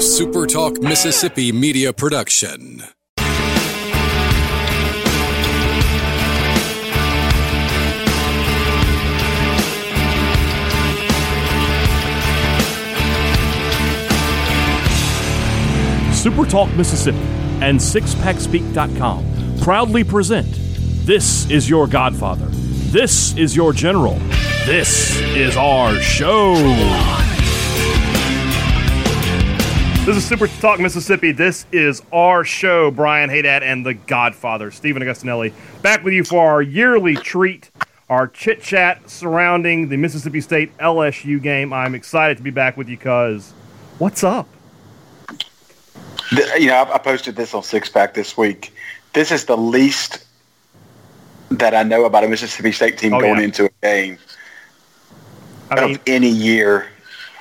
SuperTalk Mississippi media production. SuperTalk Mississippi and SixPackSpeak.com proudly present This is Your Godfather. This is Your General. This is our show. This is Super Talk Mississippi. This is our show. Brian Haydad and the Godfather, Stephen Agostinelli, back with you for our yearly treat, our chit chat surrounding the Mississippi State LSU game. I'm excited to be back with you because what's up? You know, I, posted this on Six Pack this week. This is the least that I know about a Mississippi State team Oh, going yeah. into a game I mean, of any year.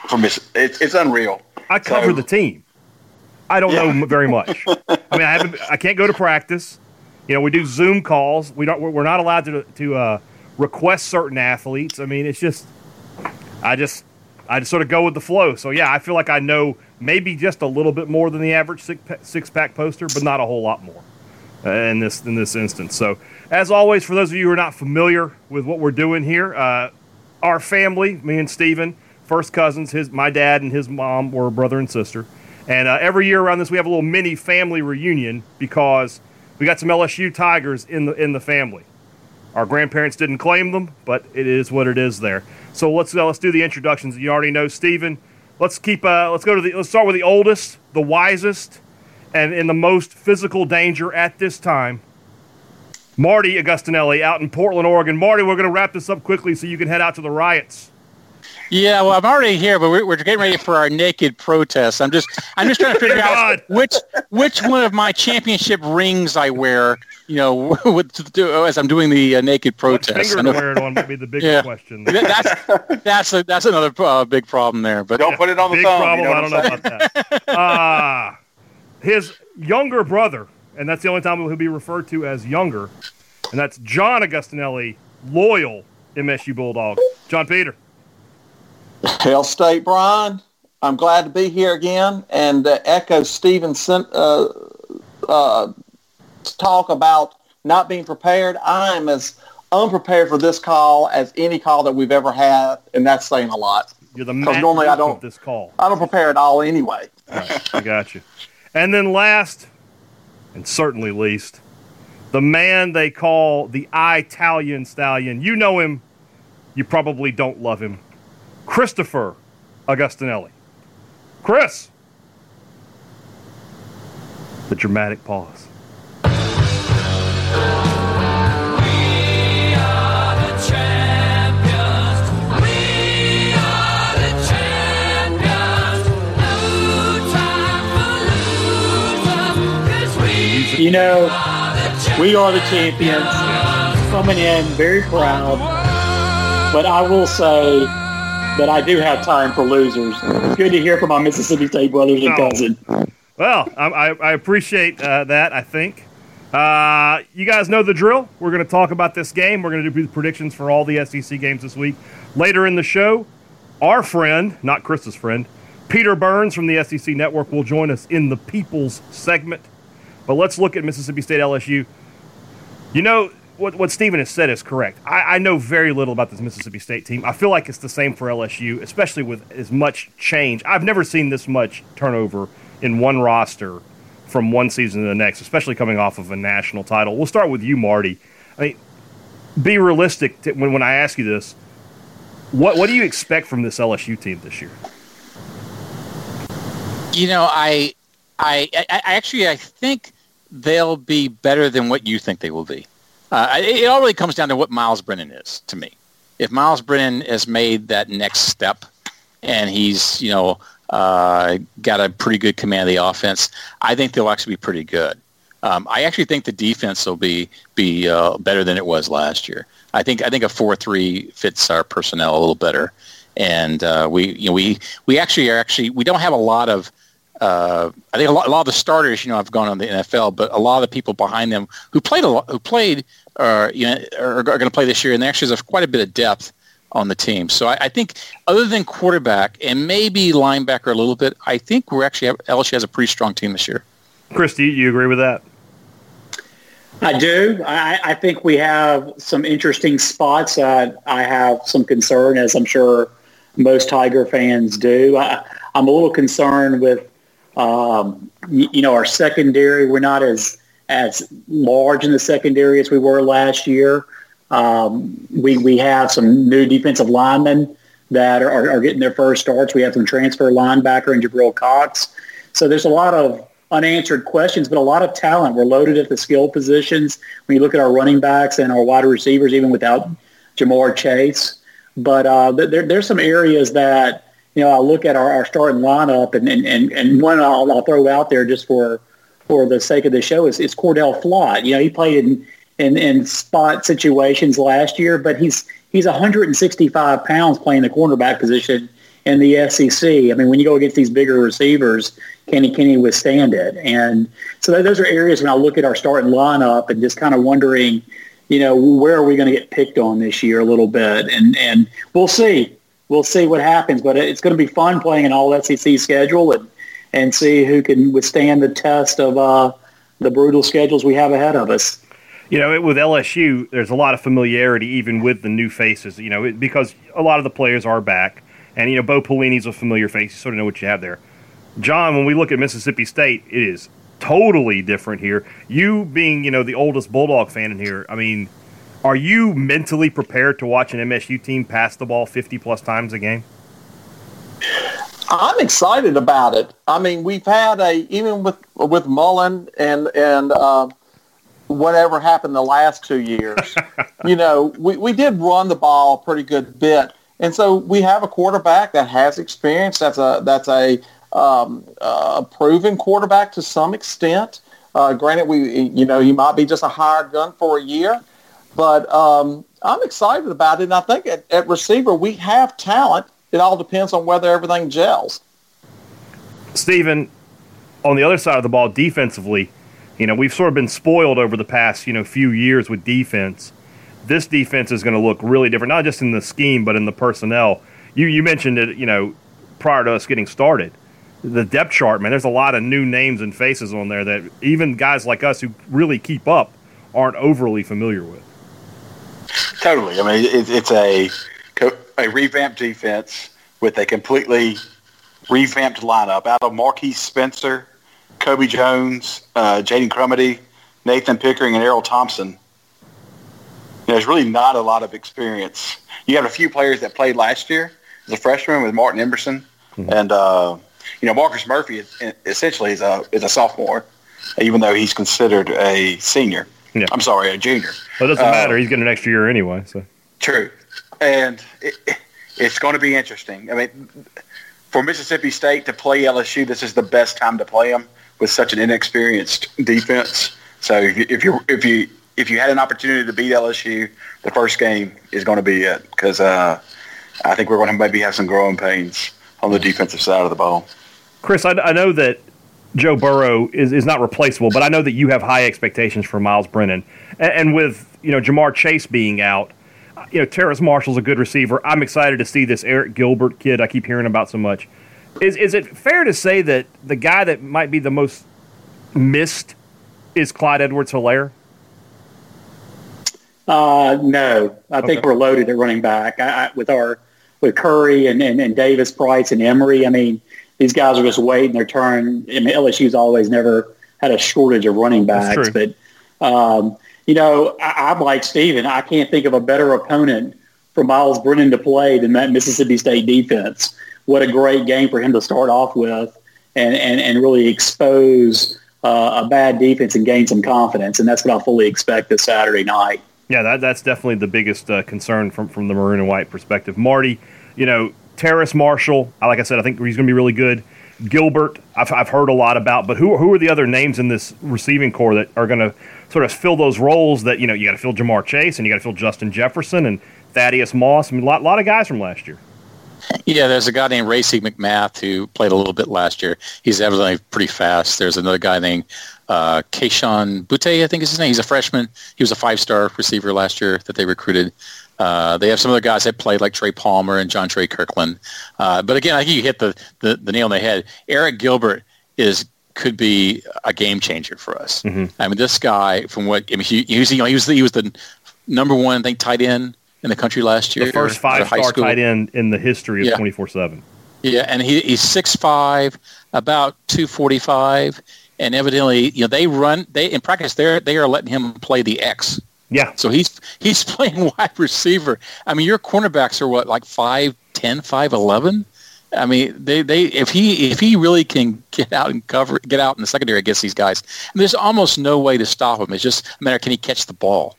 For Miss, it's, it's unreal. I cover So- the team. I don't know Yeah. m- very much. I mean, I haven't. I can't go to practice. You know, we do Zoom calls. We don't. We're not allowed to to uh, request certain athletes. I mean, it's just. I just. I just sort of go with the flow. So yeah, I feel like I know maybe just a little bit more than the average six, pa- six pack poster, but not a whole lot more uh, in this in this instance. So as always, for those of you who are not familiar with what we're doing here, uh, our family, me and Steven, first cousins, his my dad and his mom were brother and sister. And uh, every year around this, we have a little mini family reunion because we got some LSU Tigers in the in the family. Our grandparents didn't claim them, but it is what it is there. So let's uh, let's do the introductions. You already know Stephen. Let's keep uh, let's go to the let's start with the oldest, the wisest, and in the most physical danger at this time. Marty Agostinelli out in Portland, Oregon. Marty, we're going to wrap this up quickly so you can head out to the riots. Yeah, well, I'm already here, but we're, we're getting ready for our naked protest. I'm just, I'm just trying to figure out which, which one of my championship rings I wear. You know, with, to do, as I'm doing the uh, naked What protest. finger I to wear it on would be the big Yeah. question. That- that's that's a, that's another uh, big problem there. But Don't put it on the Big thumb. problem. You know I don't know about that. Uh, his younger brother, and that's the only time he'll be referred to as younger, and that's John Agostinelli, loyal MSU Bulldog. John Peter. Hell State, Brian. I'm glad to be here again and uh, echo Stephen's uh, uh, talk about not being prepared. I am as unprepared for this call as any call that we've ever had, and that's saying a lot. You're the 'Cause Matt normally I don't- this call. I don't prepare at all anyway. Right, I got you. And then last, and certainly least, the man they call the Italian Stallion. You know him. You probably don't love him. Christopher Agostinelli. Chris. The dramatic pause. You know, we are the champions, coming in very proud. But I will say that I do have time for losers. It's good to hear from my Mississippi State brothers and Oh. cousin. Well, I, I, I appreciate uh, that, I think. Uh, you guys know the drill. We're going to talk about this game. We're going to do predictions for all the SEC games this week. Later in the show, our friend, not Chris's friend, Peter Burns from the SEC Network will join us in the People's segment. But let's look at Mississippi State LSU. You know, what, what Steven has said is correct. I, I know very little about this Mississippi State team. I feel like it's the same for LSU, especially with as much change. I've never seen this much turnover in one roster from one season to the next, especially coming off of a national title. We'll start with you, Marty. I mean, be realistic to, when, when I ask you this. What, what do you expect from this LSU team this year? you know, I, I, I actually I think they'll be better than what you think they will be. Uh, it, it all really comes down to what Myles Brennan is to me. If Myles Brennan has made that next step, and he's you know uh, got a pretty good command of the offense, I think they'll actually be pretty good. Um, I actually think the defense will be be uh, better than it was last year. I think I think a four three fits our personnel a little better, and uh, we you know we we actually are actually we don't have a lot of uh, I think a lot, a lot of the starters, you know, have gone on the NFL, but a lot of the people behind them who played a lot, who played, uh, you know, are, are going to play this year, and actually there's quite a bit of depth on the team. So I, I, think other than quarterback and maybe linebacker a little bit, I think we're actually LSU has a pretty strong team this year. Chris, do you agree with that? I do. I, I think we have some interesting spots. Uh, I have some concern, as I'm sure most Tiger fans do. I, am a little concerned with, um, you, you know, our secondary. We're not as as large in the secondary as we were last year. Um, we we have some new defensive linemen that are, are getting their first starts. We have some transfer linebacker and Jabril Cox. So there's a lot of unanswered questions, but a lot of talent. We're loaded at the skill positions. When you look at our running backs and our wide receivers, even without Ja'Marr Chase. But uh, there, there's some areas that, you know, I look at our, our starting lineup and, and, and, and one I'll, I'll throw out there just for, for the sake of the show is, is Cordale Flott. You know, he played in, in, in spot situations last year, but he's he's 165 pounds playing the cornerback position in the SEC. I mean, when you go against these bigger receivers, can he can he withstand it? And so those are areas when I look at our starting lineup and just kind of wondering, you know, where are we going to get picked on this year a little bit? And and we'll see, we'll see what happens. But it's going to be fun playing an all SEC schedule and and see who can withstand the test of uh, the brutal schedules we have ahead of us. You know, with LSU, there's a lot of familiarity even with the new faces. You know, because a lot of the players are back, and you know, Bo Pelini's a familiar face. You sort of know what you have there. John, when we look at Mississippi State, it is totally different here. You being, you know, the oldest Bulldog fan in here, I mean, are you mentally prepared to watch an MSU team pass the ball 50 plus times a game? I'm excited about it. I mean, we've had a even with with Mullen and and uh, whatever happened the last two years. you know, we, we did run the ball a pretty good bit, and so we have a quarterback that has experience. That's a that's a um, a proven quarterback to some extent. Uh, granted, we you know he might be just a hired gun for a year, but um, I'm excited about it. And I think at, at receiver we have talent. It all depends on whether everything gels. Stephen, on the other side of the ball, defensively, you know we've sort of been spoiled over the past you know few years with defense. This defense is going to look really different, not just in the scheme but in the personnel. You you mentioned it, you know, prior to us getting started the depth chart, man, there's a lot of new names and faces on there that even guys like us who really keep up aren't overly familiar with. Totally. I mean, it, it's a a revamped defense with a completely revamped lineup out of Marquis Spencer, Kobe Jones, uh, Jaden Crumedy, Nathan Pickering, and Erroll Thompson. There's really not a lot of experience. You have a few players that played last year as a freshman with Martin Emerson mm-hmm. and uh, you know, Marcus Murphy is, essentially is a is a sophomore, even though he's considered a senior. Yeah. I'm sorry, a junior. Well, it doesn't uh, matter. He's getting an extra year anyway. So true, and it, it's going to be interesting. I mean, for Mississippi State to play LSU, this is the best time to play them with such an inexperienced defense. So if you if you if you if you had an opportunity to beat LSU, the first game is going to be it because uh, I think we're going to maybe have some growing pains on the defensive side of the ball. Chris, I, I know that Joe Burrow is, is not replaceable, but I know that you have high expectations for Myles Brennan. And, and with you know Ja'Marr Chase being out, you know Terrace Marshall's a good receiver. I'm excited to see this Arik Gilbert kid I keep hearing about so much. Is is it fair to say that the guy that might be the most missed is Clyde Edwards Helaire? Uh, no, I okay. think we're loaded at running back I, I, with our with Curry and, and, and Davis Price and Emery. I mean, these guys are just waiting their turn. I mean, LSU's always never had a shortage of running backs, but um, you know, I, am like Steven. I can't think of a better opponent for Myles Brennan to play than that Mississippi State defense. What a great game for him to start off with, and and, and really expose uh, a bad defense and gain some confidence. And that's what I fully expect this Saturday night. Yeah, that, that's definitely the biggest uh, concern from from the maroon and white perspective. Marty, you know, Terrace Marshall, like I said, I think he's going to be really good. Gilbert, I've, I've heard a lot about, but who, who are the other names in this receiving core that are going to sort of fill those roles that, you know, you got to fill Ja'Marr Chase and you got to fill Justin Jefferson and Thaddeus Moss. I mean, a lot, lot of guys from last year. Yeah, there's a guy named Racey McMath who played a little bit last year. He's evidently pretty fast. There's another guy named uh, Kayshon Boutte, I think is his name. He's a freshman. He was a five-star receiver last year that they recruited. Uh, they have some other guys that played like Trey Palmer and Jontre Kirklin. Uh, but again, I think you hit the, the, the nail on the head. Arik Gilbert is could be a game changer for us. Mm-hmm. I mean, this guy, from what I mean, he, he was you know he was the, he was the number one I think tight end in the country last year. The first five star tight end in the history of twenty four seven. Yeah, and he, he's six five, about two forty five, and evidently, you know, they run they in practice They're they are letting him play the X. Yeah. So he's he's playing wide receiver. I mean, your cornerbacks are what like five ten, five eleven. I mean, they, they if he if he really can get out and cover get out in the secondary against these guys, there's almost no way to stop him. It's just a matter can he catch the ball.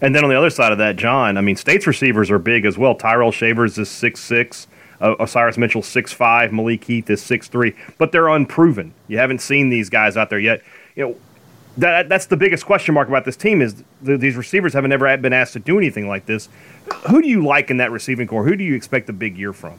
And then on the other side of that, John, I mean, State's receivers are big as well. Tyrell Shavers is six six. Uh, Osiris Mitchell six five. Malik Heath is six three. But they're unproven. You haven't seen these guys out there yet. You know, that that's the biggest question mark about this team is the, these receivers haven't ever been asked to do anything like this. Who do you like in that receiving core? Who do you expect a big year from?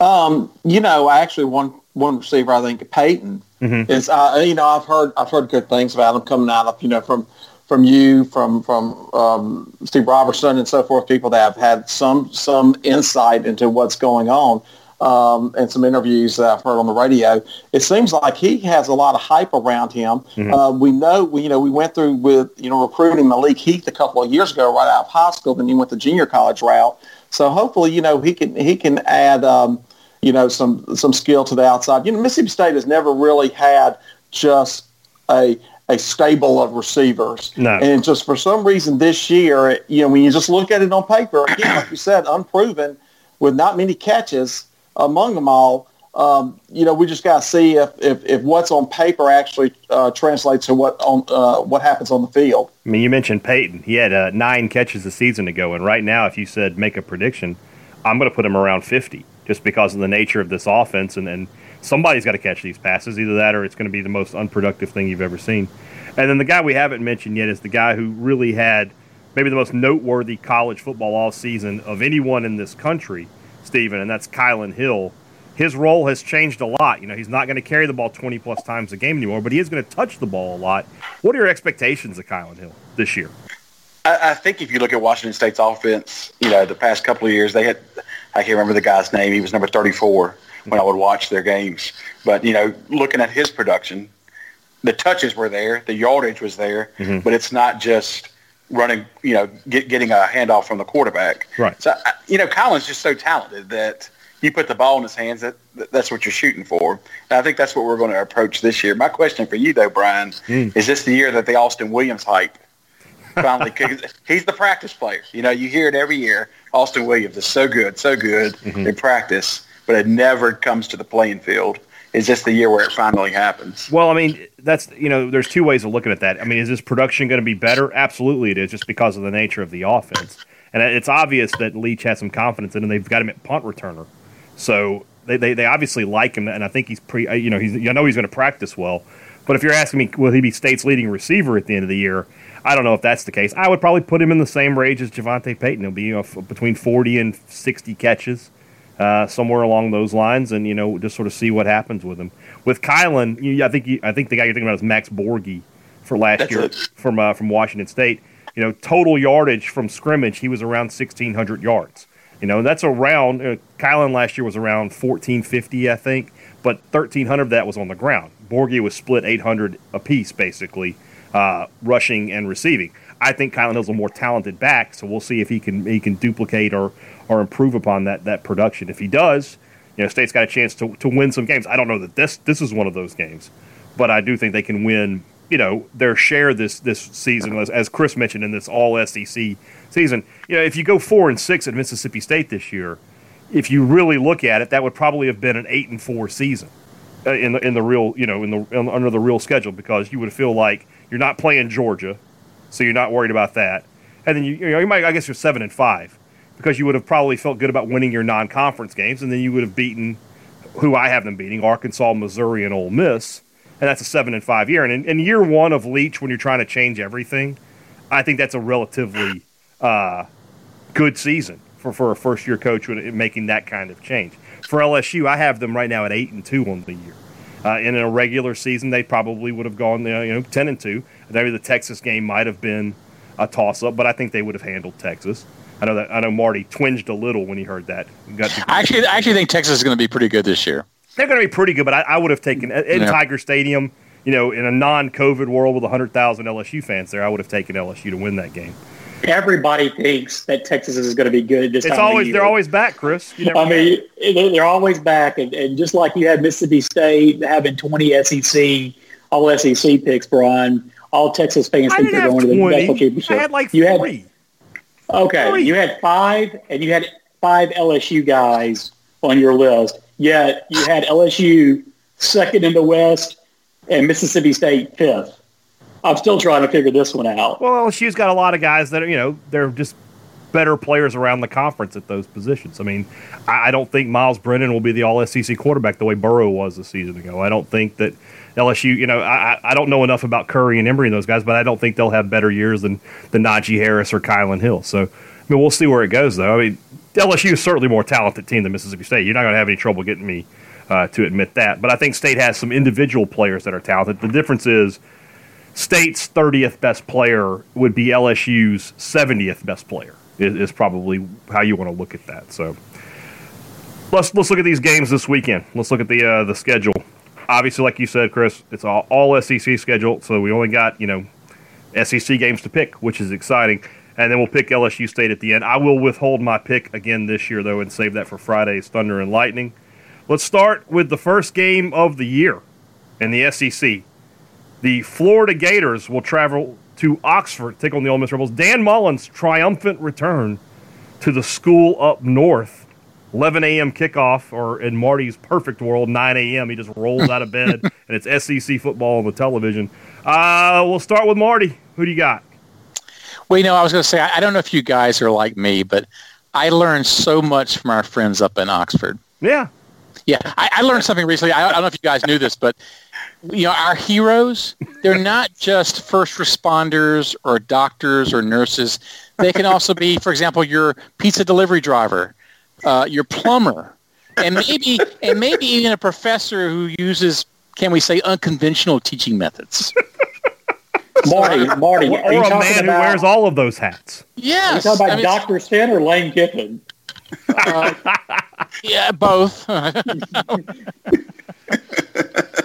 Um, you know, I actually one one receiver I think Peyton mm-hmm. is. Uh, you know, I've heard I've heard good things about him coming out of you know from from you, from from um, Steve Robertson, and so forth. People that have had some some insight into what's going on, um, and some interviews that I've heard on the radio. It seems like he has a lot of hype around him. Mm-hmm. Uh, we know, we, you know, we went through with you know recruiting Malik Heath a couple of years ago, right out of high school. Then he went the junior college route. So hopefully, you know, he can he can add. Um, you know, some some skill to the outside. You know, Mississippi State has never really had just a a stable of receivers. No. And just for some reason this year, you know, when you just look at it on paper, again, like you said, unproven with not many catches among them all. Um, you know, we just got to see if, if, if, what's on paper actually uh, translates to what on uh, what happens on the field. I mean, you mentioned Peyton. He had uh, nine catches a season ago, and right now, if you said make a prediction, I'm going to put him around 50 just because of the nature of this offense. And, and somebody's got to catch these passes. Either that or it's going to be the most unproductive thing you've ever seen. And then the guy we haven't mentioned yet is the guy who really had maybe the most noteworthy college football all season of anyone in this country, Stephen, and that's Kylan Hill. His role has changed a lot. You know, he's not going to carry the ball 20 plus times a game anymore, but he is going to touch the ball a lot. What are your expectations of Kylan Hill this year? I, I think if you look at Washington State's offense, you know, the past couple of years, they had I can't remember the guy's name. He was number 34 when I would watch their games. But, you know, looking at his production, the touches were there, the yardage was there, mm-hmm. but it's not just running, you know, get, getting a handoff from the quarterback. Right. So, you know, Kylan's just so talented that you put the ball in his hands, that that's what you're shooting for. And I think that's what we're going to approach this year. My question for you, though, Brian, mm. is this the year that the Austin Williams hype finally he's the practice player. You know, you hear it every year. Austin Williams is so good, so good mm-hmm. in practice, but it never comes to the playing field. Is this the year where it finally happens? Well, I mean, that's you know, there's two ways of looking at that. I mean, is this production going to be better? Absolutely, it is, just because of the nature of the offense. And it's obvious that Leach has some confidence in him. They've got him at punt returner, so they, they, they obviously like him, and I think he's pretty. You know, he's I know he's going to practice well. But if you're asking me, will he be state's leading receiver at the end of the year? I don't know if that's the case. I would probably put him in the same range as JaVonta Payton. He'll be you know, between 40 and 60 catches, uh, somewhere along those lines, and you know just sort of see what happens with him. With Kylan, you, I think you, I think the guy you're thinking about is Max Borghi for last that's year it. from uh, from Washington State. You know, total yardage from scrimmage, he was around 1,600 yards. You know, that's around. Uh, Kylan last year was around 1,450, I think, but 1,300 of that was on the ground. Borghi was split 800 apiece, basically uh, rushing and receiving. I think Kylan Hill's a more talented back, so we'll see if he can he can duplicate or or improve upon that that production. If he does, you know, State's got a chance to, to win some games. I don't know that this this is one of those games, but I do think they can win. You know, their share this this season, as, as Chris mentioned in this All SEC season. You know, if you go four and six at Mississippi State this year, if you really look at it, that would probably have been an eight and four season uh, in the in the real you know in the in, under the real schedule because you would feel like you're not playing Georgia, so you're not worried about that. And then you, you, know, you might, I guess, you're seven and five because you would have probably felt good about winning your non-conference games, and then you would have beaten who I have them beating: Arkansas, Missouri, and Ole Miss. And that's a seven and five year. And in, in year one of Leach, when you're trying to change everything, I think that's a relatively uh, good season for, for a first year coach making that kind of change. For LSU, I have them right now at eight and two on the year. Uh, in a regular season, they probably would have gone, you know, ten and two. Maybe the Texas game might have been a toss up, but I think they would have handled Texas. I know that I know Marty twinged a little when he heard that. Got to, I actually, I actually think Texas is going to be pretty good this year. they're going to be pretty good, but I, I would have taken in Yeah. Tiger Stadium. You know, in a non-COVID world with 100,000 LSU fans there, I would have taken LSU to win that game. Everybody thinks that Texas is going to be good this It's time of year. they're always back, Chris. You never I mean, they're they're always back, and, and just like you had Mississippi State having 20 SEC, all SEC picks, Brian, all Texas fans I think they're going to the national championship. I had like you had three. okay, Three. you had five, and you had five LSU guys on your list. Yet you had LSU second in the West and Mississippi State fifth. I'm still trying to figure this one out. Well, LSU's got a lot of guys that are, you know, they're just better players around the conference at those positions. I mean, I, I don't think Myles Brennan will be the All SEC quarterback the way Burrow was a season ago. I don't think that LSU, you know, I, I- don't know enough about Curry and Emery and those guys, but I don't think they'll have better years than, than Najee Harris or Kylan Hill. So, I mean, we'll see where it goes, though. I mean, LSU is certainly more talented team than Mississippi State. You're not going to have any trouble getting me uh, to admit that. But I think State has some individual players that are talented. The difference is State's 30th best player would be LSU's 70th best player. Is, is probably how you want to look at that. So let's let's look at these games this weekend. Let's look at the uh, the schedule. Obviously, like you said, Chris, it's all, all SEC schedule, so we only got you know SEC games to pick, which is exciting. And then we'll pick LSU State at the end. I will withhold my pick again this year, though, and save that for Friday's Thunder and Lightning. Let's start with the first game of the year in the SEC. The Florida Gators will travel to Oxford, to take on the Ole Miss Rebels. Dan Mullen's triumphant return to the school up north. 11 a.m. kickoff, or in Marty's perfect world, 9 a.m. He just rolls out of bed, and it's SEC football on the television. Uh, we'll start with Marty. Who do you got? Well, you know, I was going to say, I I don't know if you guys are like me, but I learned so much from our friends up in Oxford. Yeah. Yeah, I, I learned something recently. I, I don't know if you guys knew this, but you know, our heroes, they're not just first responders or doctors or nurses. They can also be, for example, your pizza delivery driver, uh, your plumber, and maybe and maybe even a professor who uses, can we say, unconventional teaching methods. Marty, Marty, Or, are or a talking man who wears all of those hats. are you talking about I mean, Dr. Sten or Lane Kiffin? yeah, both. I,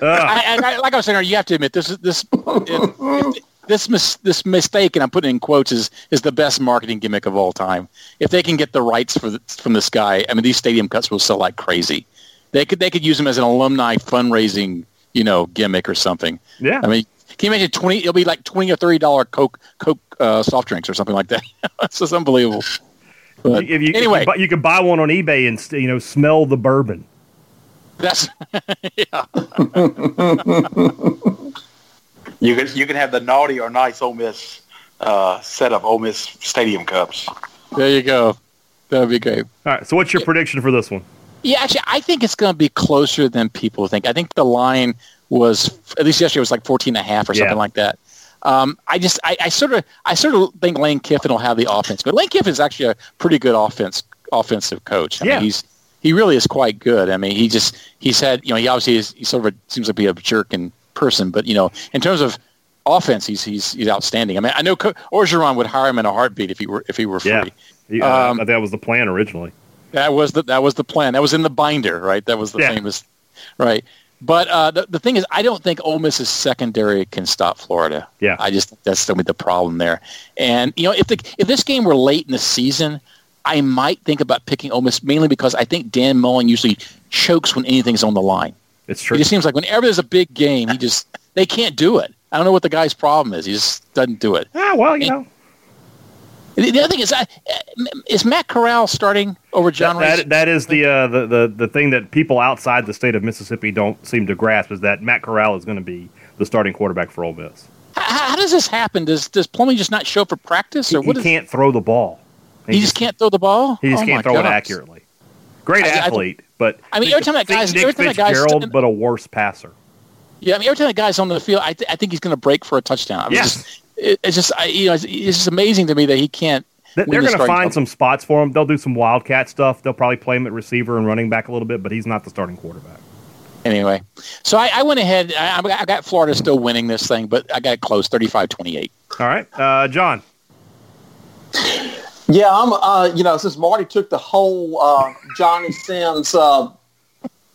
I, I- like I was saying, you have to admit this is this if- if- this mis, this mistake, and I'm putting in quotes, is is the best marketing gimmick of all time. If they can get the rights for the, from this guy, I mean, these stadium cuts will sell like crazy. They could they could use him as an alumni fundraising, you know, gimmick or something. yeah. I mean, can you imagine twenty? It'll be like twenty or thirty dollar Coke Coke uh, soft drinks or something like that. it's just unbelievable. But if you, if anyway, you, buy, you could buy one on eBay and st- you know smell the bourbon. that's yeah. You can you can have the naughty or nice Ole Miss uh, set of Ole Miss Stadium cups. There you go. That'd be great. All right. So what's your prediction for this one? Yeah, actually, I think it's going to be closer than people think. I think the line was, at least yesterday, was like 14 and a half or something Yeah. like that. Um, I just, I, I sort of, I sort of think Lane Kiffin will have the offense. But Lane Kiffin is actually a pretty good offense, offensive coach. I Yeah. mean, he's, he really is quite good. I mean, he just, he's had, you know, he obviously is, he sort of a, seems to be a jerk in person, but you know, in terms of offense, he's, he's, he's outstanding. I mean, I know Co- Orgeron would hire him in a heartbeat if he were, if he were free. Yeah. Yeah, Um, that was the plan originally. That was the that was the plan. That was in the binder, right? That was the Yeah. famous, right? But uh, the the thing is, I don't think Ole Miss's secondary can stop Florida. Yeah. I just that's going to be the problem there. And you know, if the if this game were late in the season, I might think about picking Ole Miss mainly because I think Dan Mullen usually chokes when anything's on the line. It's It true. just seems like whenever there's a big game, he just they can't do it. I don't know what the guy's problem is. He just doesn't do it. Ah, well, you know, The the other thing is, uh, is Matt Corral starting over John that, Rice? that, that is the, uh, the the the thing that people outside the state of Mississippi don't seem to grasp is that Matt Corral is going to be the starting quarterback for Ole Miss. How, how does this happen? Does does Plumlee just not show up for practice, He, or what he is- can't throw the ball. He just can't throw the ball. He just Oh, can't my throw it accurately. Great I- I- athlete, but I mean, every time that guy's- Nick every time that guy's sitting- but a worse passer. Yeah, I mean, every time the guy's on the field, I, th- I think he's going to break for a touchdown. I mean, it's just, it, it's just I, you know, it's, it's just amazing to me that he can't. They're going to find some spots for him. They'll do some wildcat stuff. They'll probably play him at receiver and running back a little bit, but he's not the starting quarterback. Anyway, so I, I went ahead. I, I got Florida still winning this thing, but I got it close, 35-28. All right, uh, John. Yeah, I'm. Uh, you know, since Marty took the whole uh, Johnny Sims uh,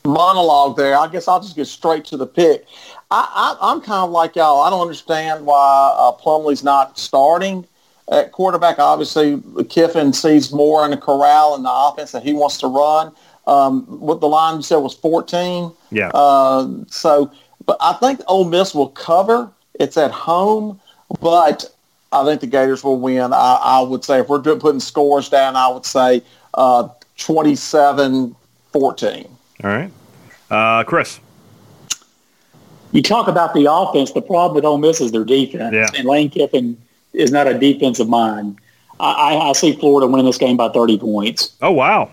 monologue there, I guess I'll just get straight to the pick. I, I, am kind of like y'all. I don't understand why uh, Plumlee's not starting at quarterback. Obviously, Kiffin sees more in the corral in the offense that he wants to run. Um, what the line you said was 14. Yeah. Uh, so, but I think Ole Miss will cover. It's at home, but I think the Gators will win. I, I would say if we're putting scores down, I would say uh, 27-14. All right. Uh, Chris. You talk about the offense. The problem with Ole Miss is their defense. Yeah. And Lane Kiffin is not a defensive mind. I, I, see Florida winning this game by 30 points. Oh, wow.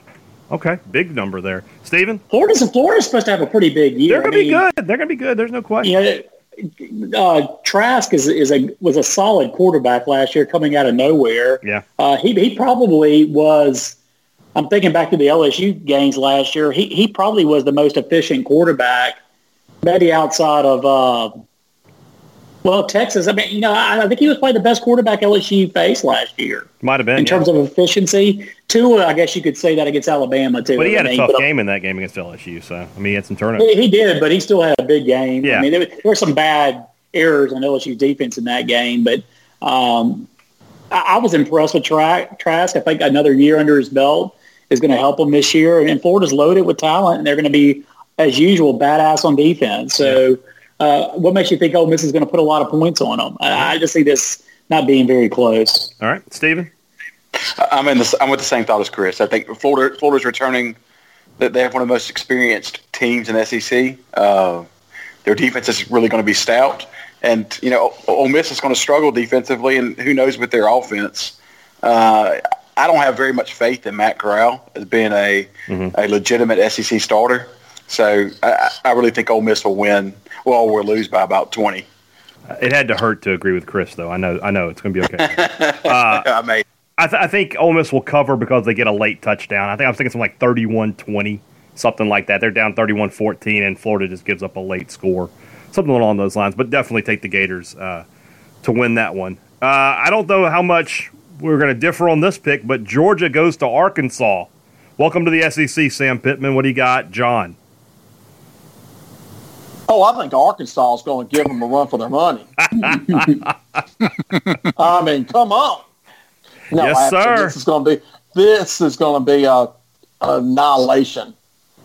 Okay, big number there, Stephen. Florida's Florida's supposed to have a pretty big year. They're going to be good. They're going to be good. There's no question. Yeah, you know, uh, Trask is is a was a solid quarterback last year, coming out of nowhere. Yeah, uh, he he probably was. I'm thinking back to the LSU games last year. He he probably was the most efficient quarterback, maybe outside of uh, well, Texas. I mean, you know, I, I think he was probably the best quarterback LSU faced last year. Might have been in yeah. terms of efficiency. Tua, I guess you could say that against Alabama too. But he had I mean, a tough game in that game against LSU. So I mean, he had some turnovers. He, he did, but he still had a big game. Yeah. I mean, there, there were some bad errors on LSU's defense in that game, but um, I, I, was impressed with Tra- Trask. I think another year under his belt is going to help him this year. And Florida's loaded with talent, and they're going to be, as usual, badass on defense. So. Yeah uh, what makes you think Ole Miss is going to put a lot of points on them? I, I just see this not being very close. All right, Stephen. I'm in the, I'm with the same thought as Chris. I think Florida Florida's returning. That they have one of the most experienced teams in SEC. Uh, their defense is really going to be stout, and you know Ole Miss is going to struggle defensively, and who knows with their offense. Uh, I don't have very much faith in Matt Corral as being a mm-hmm. a legitimate SEC starter. So I, I really think Ole Miss will win well, we'll lose by about 20. It had to hurt to agree with Chris, though. I know, I know, it's going to be okay. Uh, I may. I, th- I, think Ole Miss will cover because they get a late touchdown. I think I'm thinking something like 31-20, something like that. They're down 31-14, and Florida just gives up a late score, something along those lines. But definitely take the Gators uh, to win that one. Uh, I don't know how much we're going to differ on this pick, but Georgia goes to Arkansas. Welcome to the SEC, Sam Pittman. What do you got, John? Oh, I think Arkansas is going to give them a run for their money. I mean, come on. No, yes, sir. This is going to be this is going to be a, a annihilation.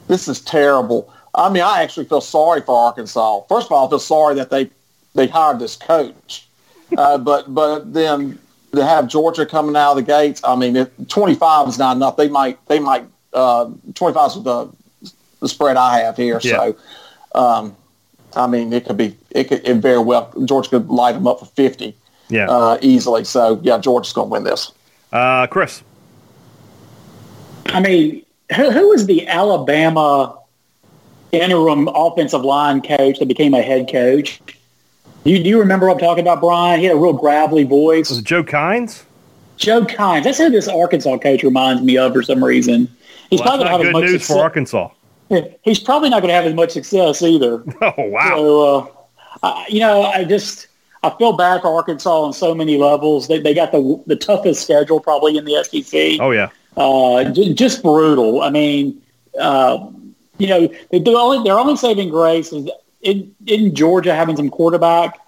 This is terrible. I mean, I actually feel sorry for Arkansas. First of all, I feel sorry that they they hired this coach, uh, but but then to have Georgia coming out of the gates. I mean, if 25 is not enough. They might they might uh, 25 is the the spread I have here. Yeah. So. Um, I mean, it could be it could it very well George could light them up for fifty. Yeah, uh, easily. So yeah, Georgia's going to win this. Uh, Chris. I mean, who, who was the Alabama interim offensive line coach that became a head coach? Do you, do you remember what I'm talking about, Brian? He had a real gravelly voice. Was it Joe Kines? Joe Kines. That's who this Arkansas coach reminds me of for some reason. He's well, probably not good news success. for Arkansas he's probably not going to have as much success either. Oh wow! So, uh, I, you know, I just I feel bad for Arkansas on so many levels. They they got the the toughest schedule probably in the SEC. Oh yeah, uh, j- just brutal. I mean, uh, you know, they do only their only saving grace is in in Georgia having some quarterback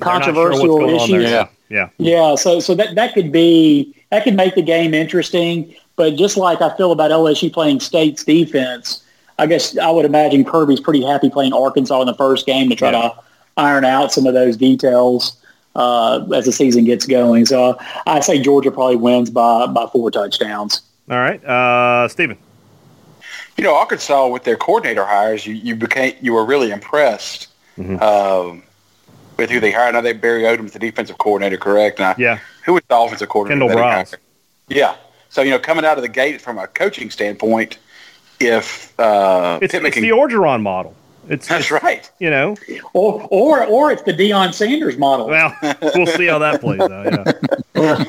controversial sure issues. Yeah, yeah, yeah. So so that that could be that could make the game interesting. But just like I feel about LSU playing State's defense, I guess I would imagine Kirby's pretty happy playing Arkansas in the first game to try yeah. to iron out some of those details uh, as the season gets going. So I say Georgia probably wins by by four touchdowns. All right, uh, Stephen. You know, Arkansas with their coordinator hires, you, you became you were really impressed mm-hmm. um, with who they hired. Now they Barry Odom's the defensive coordinator, correct? Now, yeah. Who was the offensive coordinator? Kendall Briles. Yeah. So you know, coming out of the gate from a coaching standpoint, if uh, it's, it's the Orgeron model. It's that's it's, right. You know, or or or it's the Deion Sanders model. Well, we'll see how that plays out. Yeah.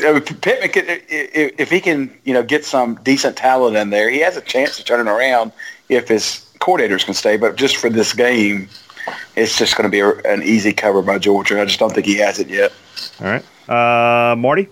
Pittman, if he can, you know, get some decent talent in there, he has a chance to turn it around if his coordinators can stay. But just for this game, it's just going to be a, an easy cover by Georgia. I just don't think he has it yet. All right, uh, Marty.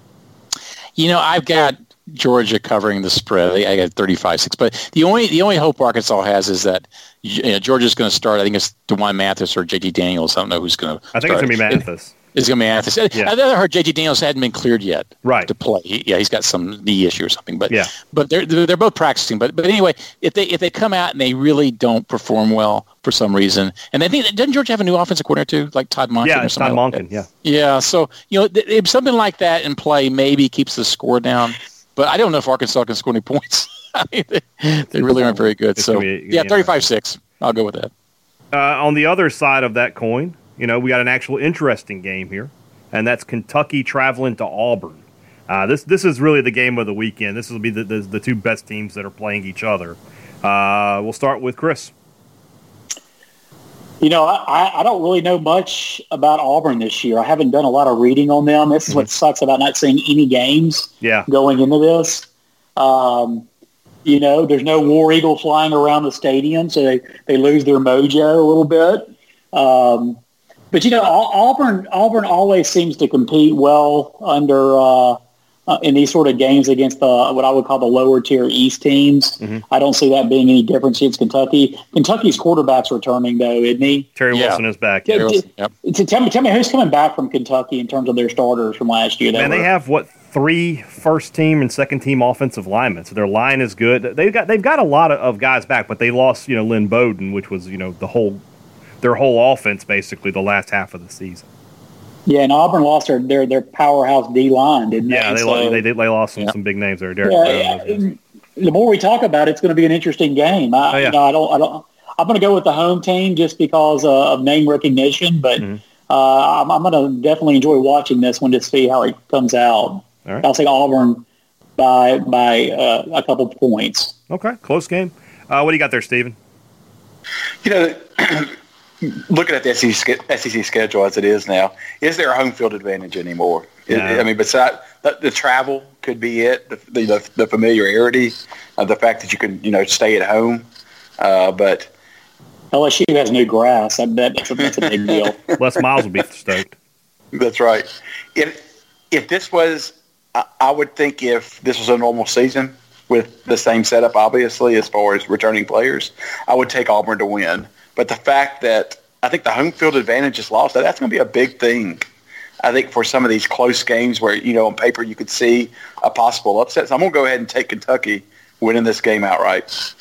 You know, I've got Georgia covering the spread. I got 35-6. But the only the only hope Arkansas has is that you know, Georgia's going to start. I think it's D'Wan Mathis or J.T. Daniels. I don't know who's going to I think start. it's going to be Mathis. It's going to be Mathis. Yeah. I heard J.T. Daniels hadn't been cleared yet Right. to play. He- yeah, he's got some knee issue or something. But Yeah. but they're they're both practicing. But but anyway, if they if they come out and they really don't perform well for some reason, and I think doesn't Georgia have a new offensive coordinator too, like Todd Monken? Yeah, or something Todd like Monken. that? Yeah. Yeah, so you know, th- if something like that in play maybe keeps the score down. But I don't know if Arkansas can score any points. I mean, they, they really aren't very good. It's So be- yeah, yeah. thirty-five six. I'll go with that. Uh, on the other side of that coin, you know, we got an actual interesting game here, and that's Kentucky traveling to Auburn. Uh, this this is really the game of the weekend. This will be the, the, the two best teams that are playing each other. Uh, we'll start with Chris. You know, I, I don't really know much about Auburn this year. I haven't done a lot of reading on them. This is what sucks about not seeing any games Yeah, going into this. Um, you know, there's no War Eagle flying around the stadium, so they, they lose their mojo a little bit. Um, but you know, Auburn Auburn always seems to compete well under uh, uh, in these sort of games against the what I would call the lower tier East teams. I don't see that being any difference against Kentucky. Kentucky's quarterback's returning though, isn't he? Terry Yeah. Wilson is back. Yeah, Yeah. Wilson, Yep. So tell me, tell me who's coming back from Kentucky in terms of their starters from last year. that And they have what three first team and second team offensive linemen. So their line is good. They've got they've got a lot of, of guys back, but they lost you know Lynn Bowden, which was you know the whole their whole offense basically the last half of the season. Yeah, and Auburn lost their their, their powerhouse D line, didn't Yeah, they? they So- lo- they they lost some, Yeah. some big names there. Derek Yeah, Brown, yeah, the more we talk about it, it's going to be an interesting game. I, Oh, yeah. you know, I don't, I don't. I'm going to go with the home team just because uh, of name recognition, but Mhm. uh, I'm, I'm going to definitely enjoy watching this one to see how it comes out. All right. I'll say Auburn by by uh, a couple points. Okay, close game. Uh, what do you got there, Steven? You know, looking at the SEC, SEC schedule as it is now, is there a home field advantage anymore? It- No. I mean, besides the, the travel could be it, the, the, the familiarity of the fact that you can, you know, stay at home. Uh, but LSU has new grass. I bet that's a, that's a big deal. Les Miles would be stoked. That's right. If if this was, I, I would think if this was a normal season with the same setup, obviously as far as returning players, I would take Auburn to win. But the fact that I think the home field advantage is lost, that's going to be a big thing. I think for some of these close games where you know on paper you could see a possible upset. So I'm going to go ahead and take Kentucky winning this game outright.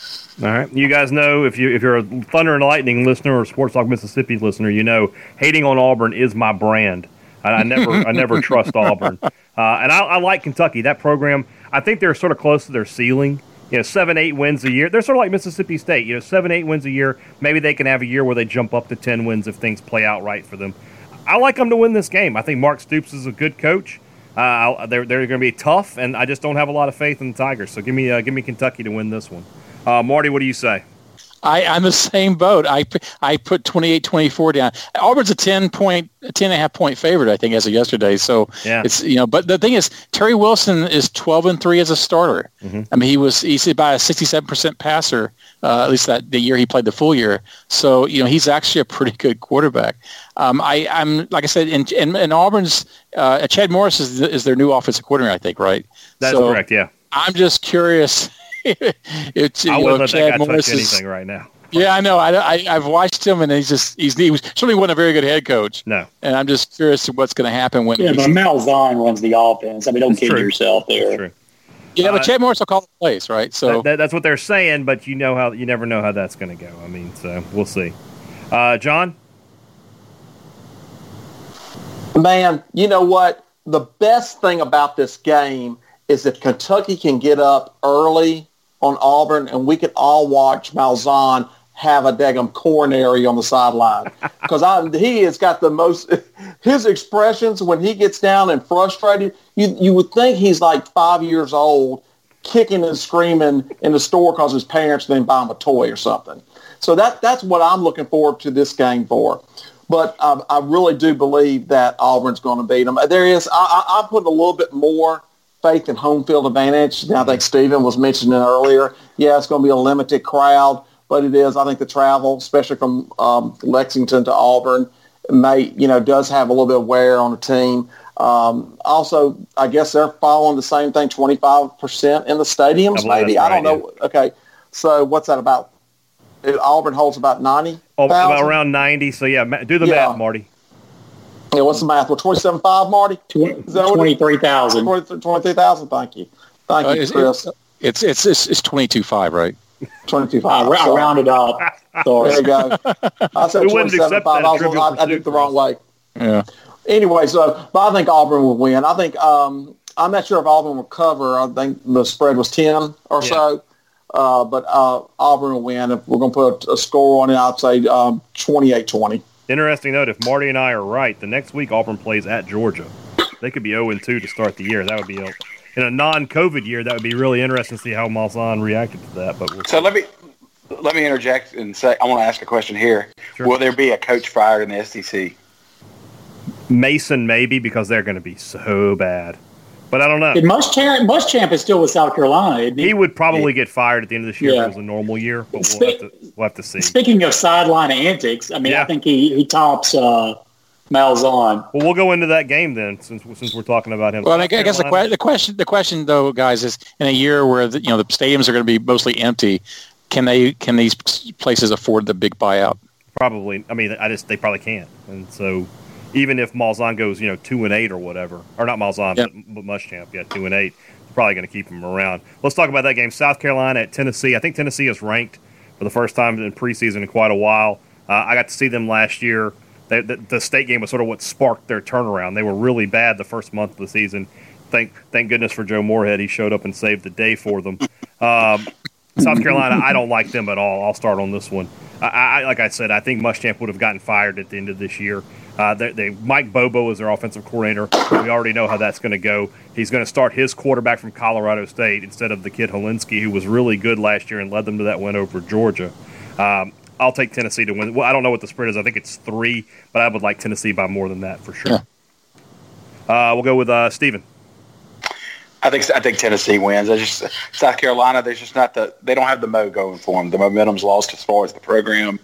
All right, you guys know if you if you're a Thunder and Lightning listener or Sports Talk Mississippi listener, you know hating on Auburn is my brand. I, I never I never trust Auburn, uh, and I, I like Kentucky. That program, I think they're sort of close to their ceiling. You know, seven eight wins a year. They're sort of like Mississippi State. You know, seven eight wins a year. Maybe they can have a year where they jump up to ten wins if things play out right for them. I like them to win this game. I think Mark Stoops is a good coach. Uh, they're they're going to be tough, and I just don't have a lot of faith in the Tigers. So give me uh, give me Kentucky to win this one. Uh, Marty, what do you say? I, I'm the same boat. I, I put 28-24 down. Auburn's a 10 point, a 10 and a half point favorite, I think, as of yesterday. So Yeah. it's, you know, but the thing is, Terry Wilson is 12 and three as a starter. I mean, he was, he's about a 67% passer, uh, at least that the year he played the full year. So, you know, he's actually a pretty good quarterback. Um, I, I'm, like I said, in, in, in Auburn's, uh, Chad Morris is, is their new offensive coordinator, I think, right? That's So correct. Yeah, I'm just curious. it's, you I wouldn't let Chad that guy Morris touch is- anything right now. yeah, I know. I, I I've watched him, and he's just he's he was certainly wasn't a very good head coach. No, And I'm just curious what's going to happen when. Yeah, but Malzahn runs the offense. I mean, don't kid true. yourself there. true. yeah, but uh, Chad Morris will call the plays, right? So That, that, that's what they're saying, but you know how you never know how that's going to go. I mean, so we'll see. Uh, John, Man, you know what? The best thing about this game is if Kentucky can get up early on Auburn and we could all watch Malzahn have a daggum coronary on the sideline. Because he has got the most, his expressions when he gets down and frustrated, you, you would think he's like five years old kicking and screaming in the store because his parents didn't buy him a toy or something. So that that's what I'm looking forward to this game for. But um, I really do believe that Auburn's going to beat them. There is, I, I, I put a little bit more faith in home field advantage. And I think Stephen was mentioning earlier. Yeah, it's going to be a limited crowd, but it is. I think the travel, especially from um, Lexington to Auburn, may you know does have a little bit of wear on the team. Um, also, I guess they're following the same thing, 25% in the stadiums, I maybe. I don't right, know. Okay. So what's that about? It, Auburn holds about 90. Oh, about around 90. So, yeah, do the Yeah. math, Marty. Yeah, what's the math? Well, 27.5, Marty? Is that what it- 23,000. 23 23,000. Thank you. Thank Uh, you, it's, Chris. it's it's it's it's twenty two five, right? 22.5. I, ra- I Sorry. rounded up. There you go. I said We wouldn't accept 27.5. that I, was, Trivial I, I did it the wrong way. Yeah. Anyway, so but I think Auburn will win. I think um, I'm not sure if Auburn will cover. I think the spread was ten or Yeah. so, uh, but uh, Auburn will win. If we're going to put a score on it, I'd say um, 28-20. Interesting note: if Marty and I are right, the next week Auburn plays at Georgia. They could be 0 and 2 to start the year. That would be a, in a non-COVID year. That would be really interesting to see how Malzahn reacted to that. But we'll So let me let me interject and say I want to ask a question here. Sure. Will there be a coach fired in the SEC? Mason maybe because they're going to be so bad. But I don't know. And Muschamp, Muschamp is still with South Carolina, isn't he? He would probably get fired at the end of this year if it was a normal year. But we'll Spe- have to we'll have to see. Speaking of sideline antics, I mean, Yeah. I think he, he tops uh, Malzahn. Well, we'll go into that game then, since since we're talking about him. Well, I South gu- I guess the, que- the question the question though, guys, is in a year where the, you know the stadiums are going to be mostly empty, can they can these places afford the big buyout? Probably. I mean, I just they probably can't. And so, even if Malzahn goes, you know, two and eight or whatever, or not Malzahn, Yep. but, but Muschamp, yeah, two and eight, probably going to keep him around. Let's talk about that game. South Carolina at Tennessee. I think Tennessee is ranked for the first time in preseason in quite a while. Uh, I got to see them last year. They, the, the state game was sort of what sparked their turnaround. They were really bad the first month of the season. Thank thank goodness for Joe Moorhead. He showed up and saved the day for them. Um, South Carolina, I don't like them at all. I'll start on this one. I, I like I said, I think Muschamp would have gotten fired at the end of this year. Uh, they, they Mike Bobo is their offensive coordinator. We already know how that's going to go. He's going to start his quarterback from Colorado State instead of the kid Hilinski, who was really good last year and led them to that win over Georgia. Um, I'll take Tennessee to win. Well, I don't know what the spread is. I think it's three, but I would like Tennessee by more than that for sure. Uh, we'll go with uh, Steven. I think I think Tennessee wins. I just South Carolina. There's just not the they don't have the mo going for them. The momentum's lost as far as the program.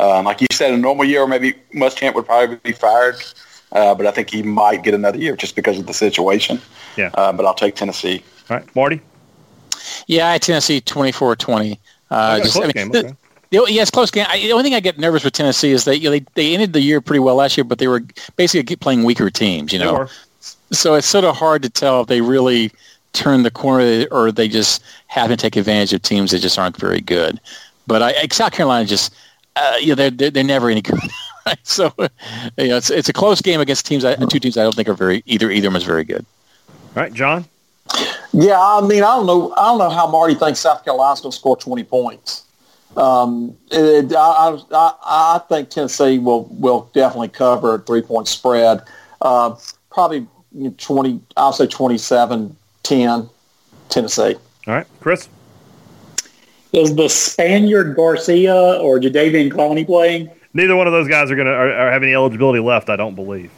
Um, like you said, in a normal year, maybe Muschamp would probably be fired, uh, but I think he might get another year just because of the situation. Yeah. Uh, but I'll take Tennessee. All right, Marty. Yeah, I had Tennessee 24-20. Uh, Okay, just, close I mean, game, the- okay. the- yeah, it's close game. I, the only thing I get nervous with Tennessee is that you know, they, they ended the year pretty well last year, but they were basically playing weaker teams. You know, were. so it's sort of hard to tell if they really turn the corner or they just happen to take advantage of teams that just aren't very good. But I, I- South Carolina just, uh, you know, they're, they're, they're never any good. right? So, you know, it's, it's a close game against teams, I, two teams I don't think are very, either, either of them is very good. All right, John. Yeah, I mean, I don't know. I don't know how Marty thinks South Carolina's going to score 20 points. Um, it, I, I, I think Tennessee will will definitely cover a three point spread. Uh, probably 20. I'll say 27 10 Tennessee. All right, Chris. Is the Spaniard Garcia or Jadeveon Clowney playing? Neither one of those guys are going to are, are have any eligibility left. I don't believe.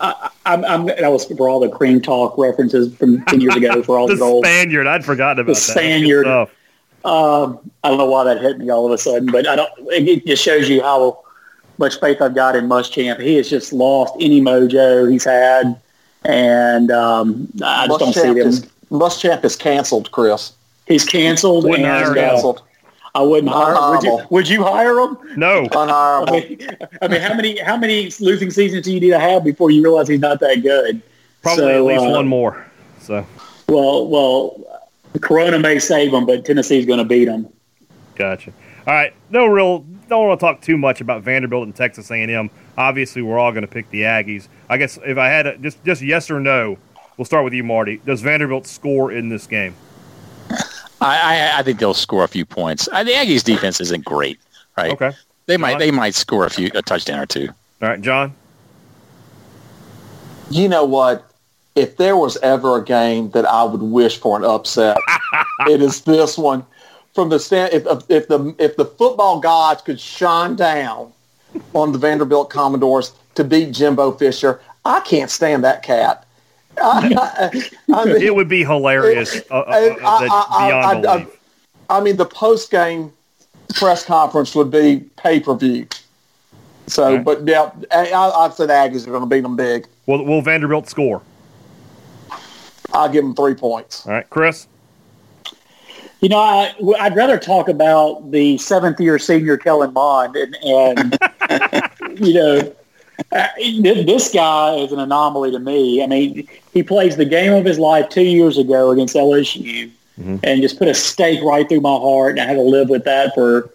I'm, I'm, that was for all the cream talk references from 10 years ago for all The the goals. Spaniard. I'd forgotten about The that. That's Spaniard. Um, I don't know why that hit me all of a sudden, but I don't. It just shows you how much faith I've got in Muschamp. He has just lost any mojo he's had, and um, I just don't see Muschamp him. is, Muschamp is canceled, Chris. He's canceled, Wouldn't and hire him. uh, Canceled. I wouldn't hire him. Would you, would you hire him? No. I Unhireable. mean, I mean, how many how many losing seasons do you need to have before you realize he's not that good? Probably So, at least uh, one more. So Well, well, Corona may save him, but Tennessee's going to beat him. gotcha. All right. No real. Don't want to talk too much about Vanderbilt and Texas A&M. Obviously, we're all going to pick the Aggies. I guess if I had a, just just yes or no, we'll start with you, Marty. Does Vanderbilt score in this game? I, I, I think they'll score a few points. I, the Aggies defense isn't great, right? Okay. They might they might score a few a touchdown or two. All right, John. You know what? If there was ever a game that I would wish for an upset, it is this one. From the stand, if, if the if the football gods could shine down on the Vanderbilt Commodores to beat Jimbo Fisher, I can't stand that cat. I, I, I mean, It would be hilarious. Uh, uh, uh, I- that- I- I- beyond I- I- belief. I mean, the post game press conference would be pay per view. So, Okay. but yeah, I, I- I'd say the Aggies are going to beat them big. Will, will Vanderbilt score? I'll give them three points. All right, Chris. You know, I, would rather talk about the seventh year senior Kellen Mond and, and you know, uh, this guy is an anomaly to me. I mean, he plays the game of his life two years ago against LSU mm-hmm. and just put a stake right through my heart. And I had to live with that for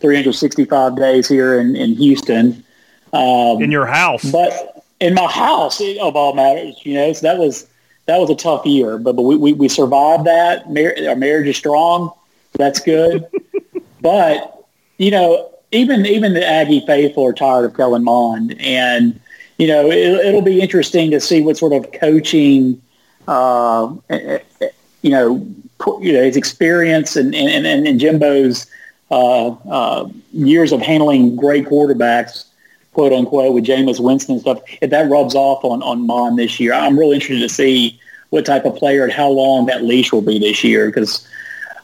365 days here in, in Houston. Um, in your house. But in my house, of all matters, you know, so that was that was a tough year, but, but we, we, we survived that. Mar- our marriage is strong. That's good. but, you know, even even the Aggie faithful are tired of Kellen Mond. And, you know, it, will be interesting to see what sort of coaching, uh, eh, eh, you know, you know, his experience and, and, and, and Jimbo's uh, uh, years of handling great quarterbacks quote unquote, with Jameis Winston and stuff, if that rubs off on, on Mond this year, I'm really interested to see what type of player and how long that leash will be this year because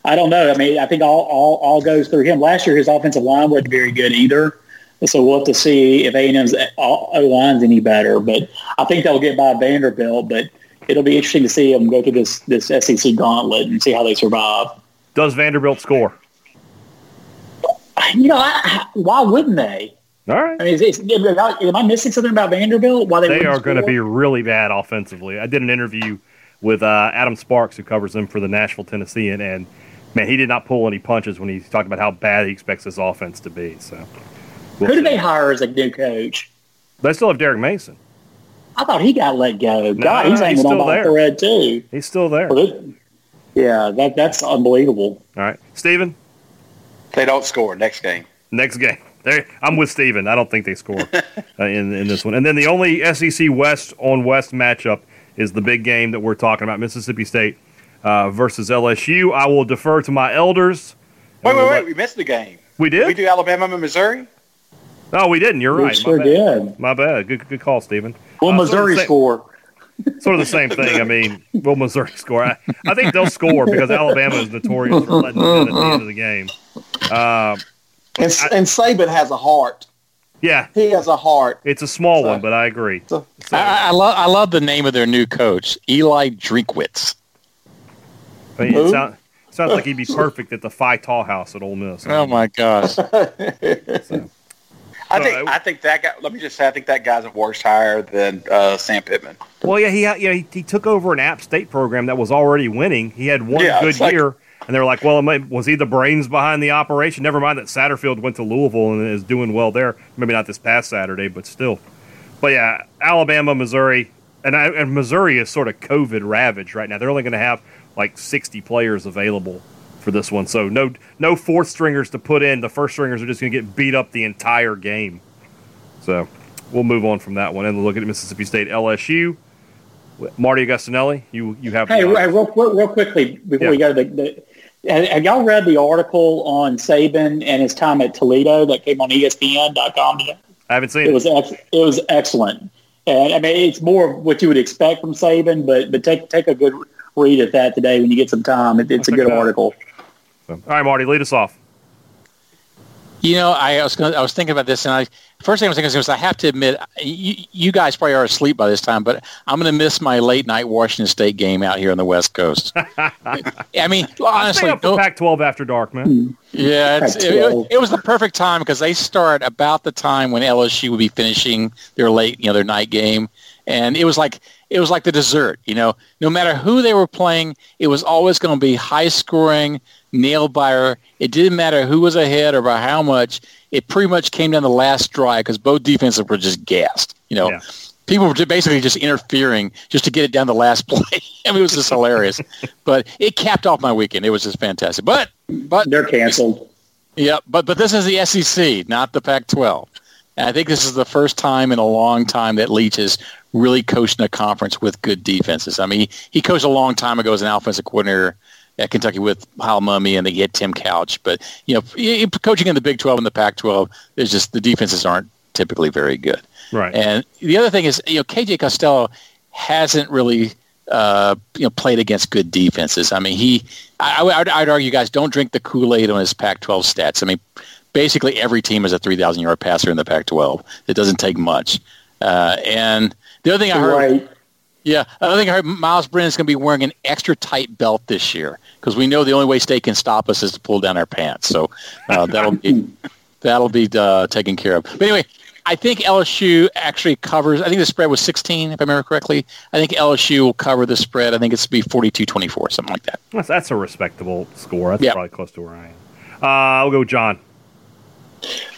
I don't know. I mean, I think all, all, all goes through him. Last year, his offensive line wasn't very good either. So we'll have to see if A&M's O-line's any better. But I think they'll get by Vanderbilt. But it'll be interesting to see them go through this, this SEC gauntlet and see how they survive. Does Vanderbilt score? You know, I, why wouldn't they? All right. I mean, is, is, am I missing something about Vanderbilt? Why they, they are going to be really bad offensively. I did an interview with uh, Adam Sparks, who covers them for the Nashville Tennessean, and man, he did not pull any punches when he talked about how bad he expects his offense to be. So, we'll who did they hire as a new coach? They still have Derek Mason. I thought he got let go. No, God, he's hanging on by a thread too. He's still there. Yeah, that that's unbelievable. All right, Steven? They don't score next game. Next game. There, I'm with Steven. I don't think they score uh, in in this one. And then the only SEC West on West matchup is the big game that we're talking about: Mississippi State uh, versus LSU. I will defer to my elders. Wait, wait, wait! We missed the game. We did. Did we do Alabama and Missouri. No, we didn't. You're we right. Sure My did. My bad. Good, good call, Steven. Will uh, Missouri same, score? Sort of the same thing. I mean, will Missouri score? I, I think they'll score because Alabama is notorious for letting them in at the end of the game. Uh, and, I, and Saban has a heart. Yeah, he has a heart. It's a small so, one, but I agree. So, so. I, I love I love the name of their new coach, Eli Drinkwitz. I mean, it sound, sounds like he'd be perfect at the Phi Delt House at Ole Miss. Oh my gosh! so. I think I think that guy. Let me just say, I think that guy's a worse hire than uh, Sam Pittman. Well, yeah, he yeah he, he, took over an App State program that was already winning. He had one yeah, good year, like, and they're like, well, was he the brains behind the operation? Never mind that Satterfield went to Louisville and is doing well there. Maybe not this past Saturday, but still. But yeah, Alabama, Missouri, and, I, and Missouri is sort of COVID ravaged right now. They're only going to have like 60 players available for this one, so no no fourth stringers to put in. The first stringers are just going to get beat up the entire game. So we'll move on from that one and look at Mississippi State, LSU. Marty Agostinelli, you you have. Hey, real, real quickly before yeah. we go to the, the have y'all read the article on Saban and his time at Toledo that came on ESPN.com today? I haven't seen it. It was ex- it was excellent, and I mean it's more of what you would expect from Saban, but but take take a good read at that today when you get some time. It, it's a good article. All right, Marty, lead us off. You know, I was gonna, I was thinking about this, and I first thing I was thinking was I have to admit, you, you guys probably are asleep by this time, but I'm going to miss my late night Washington State game out here on the West Coast. I mean, honestly, up for Pac-12 after dark, man. Hmm. Yeah, it, it, it was the perfect time because they start about the time when LSU would be finishing their late, you know, their night game, and it was like it was like the dessert. You know, no matter who they were playing, it was always going to be high scoring nail biter. It didn't matter who was ahead or by how much. It pretty much came down the last drive because both defenses were just gassed. You know, yeah. people were basically just interfering just to get it down the last play. I mean, it was just hilarious. But it capped off my weekend. It was just fantastic. But but they're canceled. Yeah, but but this is the SEC, not the Pac-12. And I think this is the first time in a long time that Leach has really coached in a conference with good defenses. I mean, he, he coached a long time ago as an offensive coordinator at Kentucky with Hal Mumme, and they get Tim Couch. But you know, coaching in the Big 12 and the Pac-12, there's just the defenses aren't typically very good. Right. And the other thing is, you know, KJ Costello hasn't really uh, you know played against good defenses. I mean, he I, would I'd argue, guys, don't drink the Kool Aid on his Pac-12 stats. I mean, basically every team is a 3,000 yard passer in the Pac-12. It doesn't take much. Uh, and the other thing I heard. Right. Yeah, I think I heard Myles Brennan's going to be wearing an extra tight belt this year because we know the only way State can stop us is to pull down our pants. So uh, that'll be that'll be uh, taken care of. But anyway, I think LSU actually covers. I think the spread was 16, if I remember correctly. I think LSU will cover the spread. I think it's be 42-24, something like that. That's, that's a respectable score. That's Yeah. probably close to where I am. Uh, I'll go with John.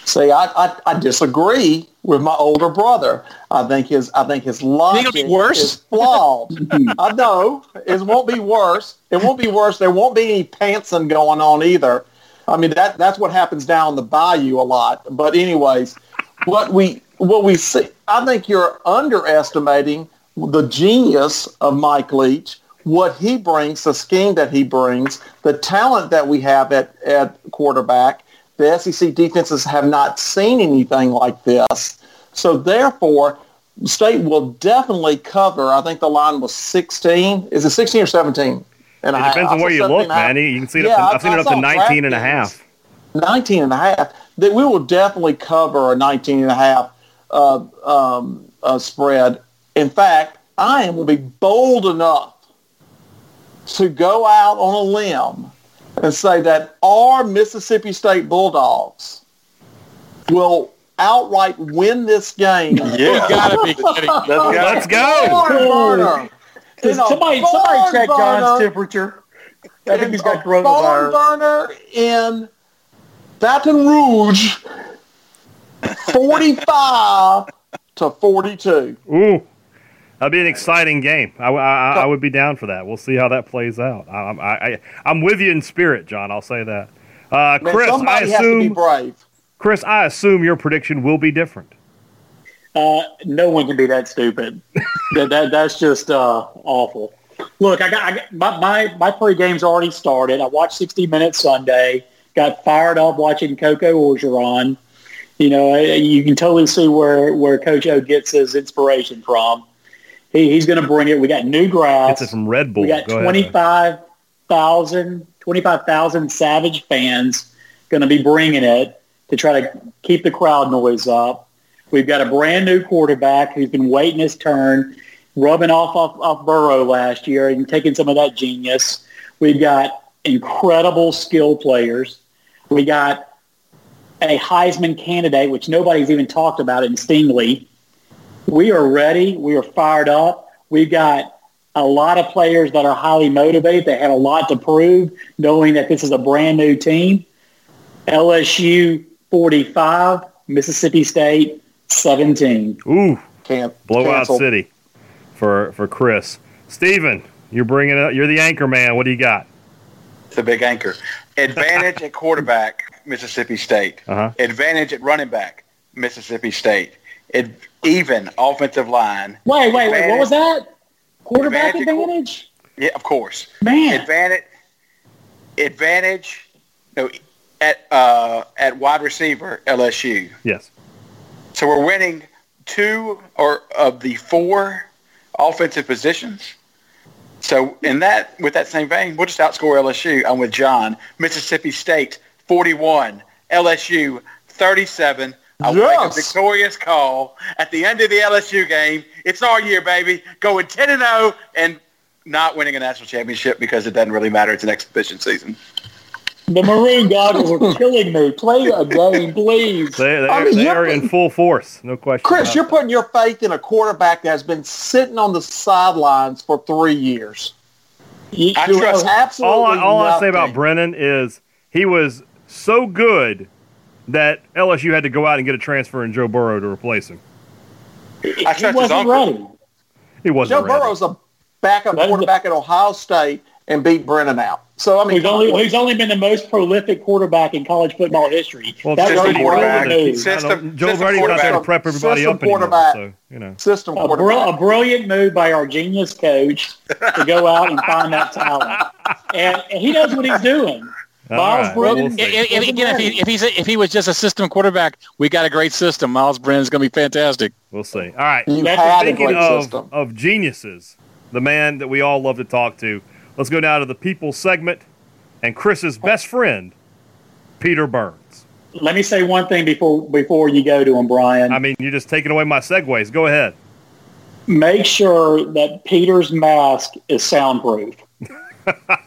See, I, I, I disagree with my older brother. I think his I think his logic it'll be worse? is flawed. I know it won't be worse. It won't be worse. There won't be any pantsing going on either. I mean that that's what happens down the bayou a lot. But anyways, what we what we see, I think you're underestimating the genius of Mike Leach, what he brings, the scheme that he brings, the talent that we have at, at quarterback. The SEC defenses have not seen anything like this. So therefore, State will definitely cover. I think the line was 16. Is it 16 or 17? And It depends on where you look, man. You can see it Yeah, up to, I've seen I- it up to saw 19 and a half. 19 and a half, that we will definitely cover a 19 and a half uh, um, uh, spread. In fact, I am will be bold enough to go out on a limb and say that our Mississippi State Bulldogs will outright win this game. Yeah. Gotta be kidding. Let's go. Let's go. Barn burner. Does In a somebody somebody barn check John's temperature. I think he's got a barn uh, coronavirus. burner in Baton Rouge, 45 to 42. Ooh, that'd be an exciting game. I, I, I would be down for that. We'll see how that plays out. I, I, I, I'm with you in spirit, John. I'll say that. Uh, Man, Chris, I somebody has to be assume brave. Chris, I assume your prediction will be different. Uh, no one can be that stupid. that, that that's just uh, awful. Look, I got, I got my, my my pre-game's already started. I watched 60 Minutes Sunday. Got fired up watching Coach Orgeron. You know, you can totally see where where Coach O gets his inspiration from. He, he's going to bring it. We got new grass. It's from Red Bull. We got Go 25,000 25,000 Savage fans going to be bringing it to try to keep the crowd noise up. We've got a brand new quarterback who's been waiting his turn, rubbing off off, off Burrow last year and taking some of that genius. We've got incredible skill players. We got a Heisman candidate, which nobody's even talked about in Stingley. We are ready. We are fired up. We've got a lot of players that are highly motivated. They have a lot to prove, knowing that this is a brand new team. LSU 45, Mississippi State 17. Ooh, Can't blowout cancel. city for for Chris. Steven, you're bringing up. You're the anchor man. What do you got? It's a big anchor. Advantage at quarterback, Mississippi State. Uh-huh. Advantage at running back, Mississippi State. Ad- even offensive line. Wait, wait, wait. What was that? Quarterback Advantage advantage? Yeah, of course. Man. Advantage. Advantage. No, at uh, at wide receiver, LSU. Yes. So we're winning two or of the four offensive positions. So in that, with that same vein, we'll just outscore LSU. I'm with John. Mississippi State 41, LSU 37. I'll make a victorious call at the end of the LSU game. It's our year, baby. Going 10 and 0 and not winning a national championship because it doesn't really matter. It's an exhibition season. The maroon goggles are killing me. Play a game, please. They, they, I mean, they you're- are in full force. No question. Chris, you're putting your faith in a quarterback that has been sitting on the sidelines for three years. You- I Who trust- absolutely all I, all I say about. Brennan is he was so good that LSU had to go out and get a transfer in Joe Burrow to replace him. I he wasn't uncle. ready. He wasn't Joe ready. Burrow's a backup That- quarterback at Ohio State and beat Brennan out. So I mean, he's only, who's only been the most prolific quarterback in college football history. Well, that was system a quarterback. brilliant move. System- Joe system Brady's not there to prep everybody System up anymore. So you know, system A, br- quarterback. a brilliant move by our genius coach to go out and find that talent. And, and he knows what he's doing. All Myles right, Brennan- we'll. If, if, again, if he, if, he's a, if he was just a system quarterback, we got a great system. Myles Brennan's going to be fantastic. We'll see. All right. you That's had a Speaking great of, system. of geniuses, the man that we all love to talk to, let's go now to the people segment and Chris's best friend, Peter Burns. Let me say one thing before before you go to him, Brian. I mean, you're just taking away my segues. Go ahead. make sure that Peter's mask is soundproof.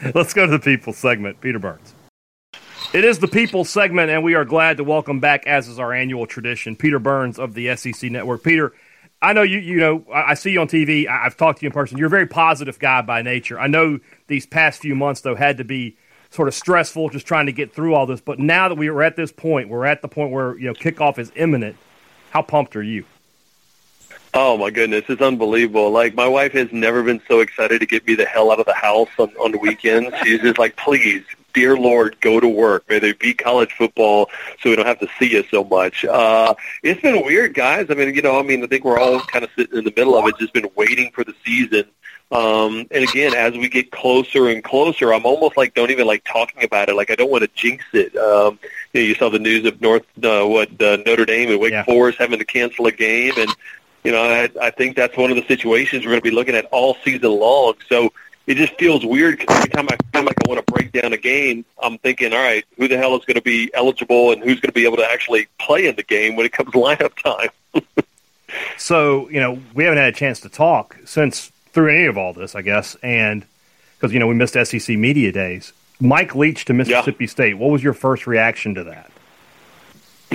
Let's go to the people segment. Peter Burns. It is the people segment, and we are glad to welcome back, as is our annual tradition, Peter Burns of the SEC Network. Peter, I know you. You know, I see you on TV. I've talked to you in person. You're a very positive guy by nature. I know these past few months though had to be sort of stressful, just trying to get through all this. But now that we are at this point, we're at the point where you know kickoff is imminent. How pumped are you? Oh my goodness, it's unbelievable. Like my wife has never been so excited to get me the hell out of the house on, on the weekends. She's just like, please, dear Lord, go to work. May there be college football so we don't have to see you so much. Uh, it's been weird, guys. I mean, you know, I mean, I think we're all kind of sitting in the middle of it, just been waiting for the season. Um, and again, as we get closer and closer, I'm almost like don't even like talking about it. Like I don't want to jinx it. Um, you, know, you saw the news of North, uh, what uh, Notre Dame and Wake yeah. Forest having to cancel a game, and you know, I, I think that's one of the situations we're going to be looking at all season long. So it just feels weird because every time I feel like I want to break down a game, I'm thinking, all right, who the hell is going to be eligible and who's going to be able to actually play in the game when it comes to lineup time. so, you know, we haven't had a chance to talk since through any of all this, I guess, and because, you know, we missed SEC Media Days. Mike Leach to Mississippi yeah. State. What was your first reaction to that?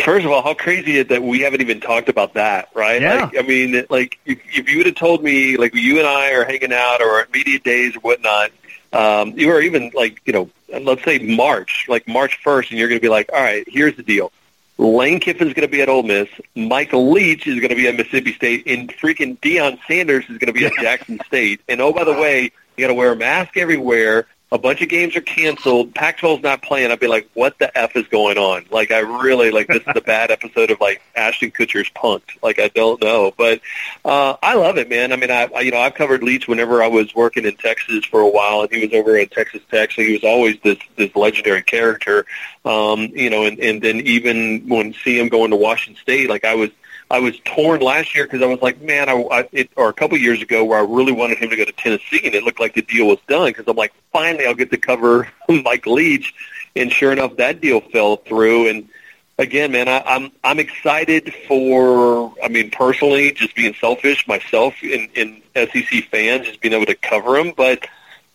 First of all, how crazy is that we haven't even talked about that, right? Yeah. Like, I mean, like if, if you would have told me, like you and I are hanging out or at media days or whatnot, um, you were even like, you know, let's say March, like March 1st, and you're going to be like, all right, here's the deal. Lane Kiffin's going to be at Ole Miss. Michael Leach is going to be at Mississippi State, and freaking Deion Sanders is going to be at Jackson State. And oh, by the way, you got to wear a mask everywhere a bunch of games are canceled. Pac-12's not playing. I'd be like, what the f is going on? Like, I really like this is a bad episode of like Ashton Kutcher's Punk'd. Like, I don't know, but uh, I love it, man. I mean, I, I you know I've covered Leach whenever I was working in Texas for a while, and he was over at Texas Tech, so he was always this this legendary character. Um, you know, and and then even when see him going to Washington State, like I was I was torn last year because I was like, man, I, I it, or a couple years ago where I really wanted him to go to Tennessee, and it looked like the deal was done because I'm like, finally, I'll get to cover Mike Leach, and sure enough, that deal fell through. And again, man, I, I'm I'm excited for. I mean, personally, just being selfish myself in in SEC fans, just being able to cover him, but.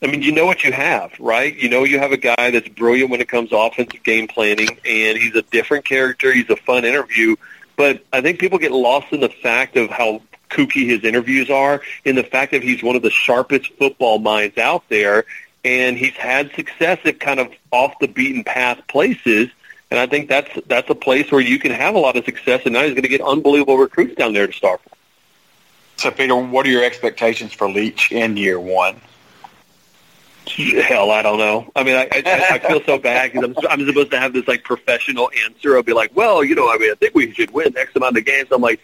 I mean, you know what you have, right? You know you have a guy that's brilliant when it comes to offensive game planning, and he's a different character. He's a fun interview. But I think people get lost in the fact of how kooky his interviews are, in the fact that he's one of the sharpest football minds out there, and he's had success at kind of off the beaten path places. And I think that's that's a place where you can have a lot of success. And now he's going to get unbelievable recruits down there to start. So, Peter, what are your expectations for Leach in year one? Hell, I don't know. I mean, I I, I feel so bad because I'm I'm supposed to have this like professional answer. I'll be like, well, you know, I mean, I think we should win X amount of games. I'm like,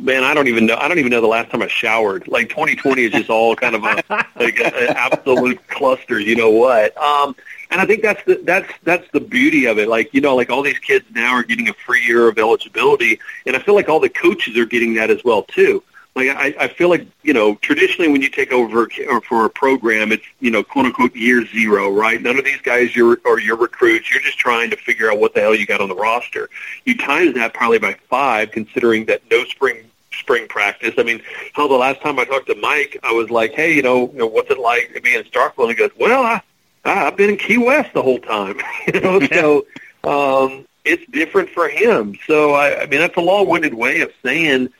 man, I don't even know. I don't even know the last time I showered. Like 2020 is just all kind of a like an absolute cluster. You know what? Um, and I think that's the that's that's the beauty of it. Like you know, like all these kids now are getting a free year of eligibility, and I feel like all the coaches are getting that as well too like I, I feel like you know traditionally when you take over for a program, it's you know quote unquote year zero, right? None of these guys your or your recruits. You're just trying to figure out what the hell you got on the roster. You times that probably by five, considering that no spring spring practice. I mean, hell, the last time I talked to Mike, I was like, hey, you know, you know what's it like to be in Starkville? And he goes, well, I, I've been in Key West the whole time, you know, so. Um, it's different for him. So I, I mean, that's a long-winded way of saying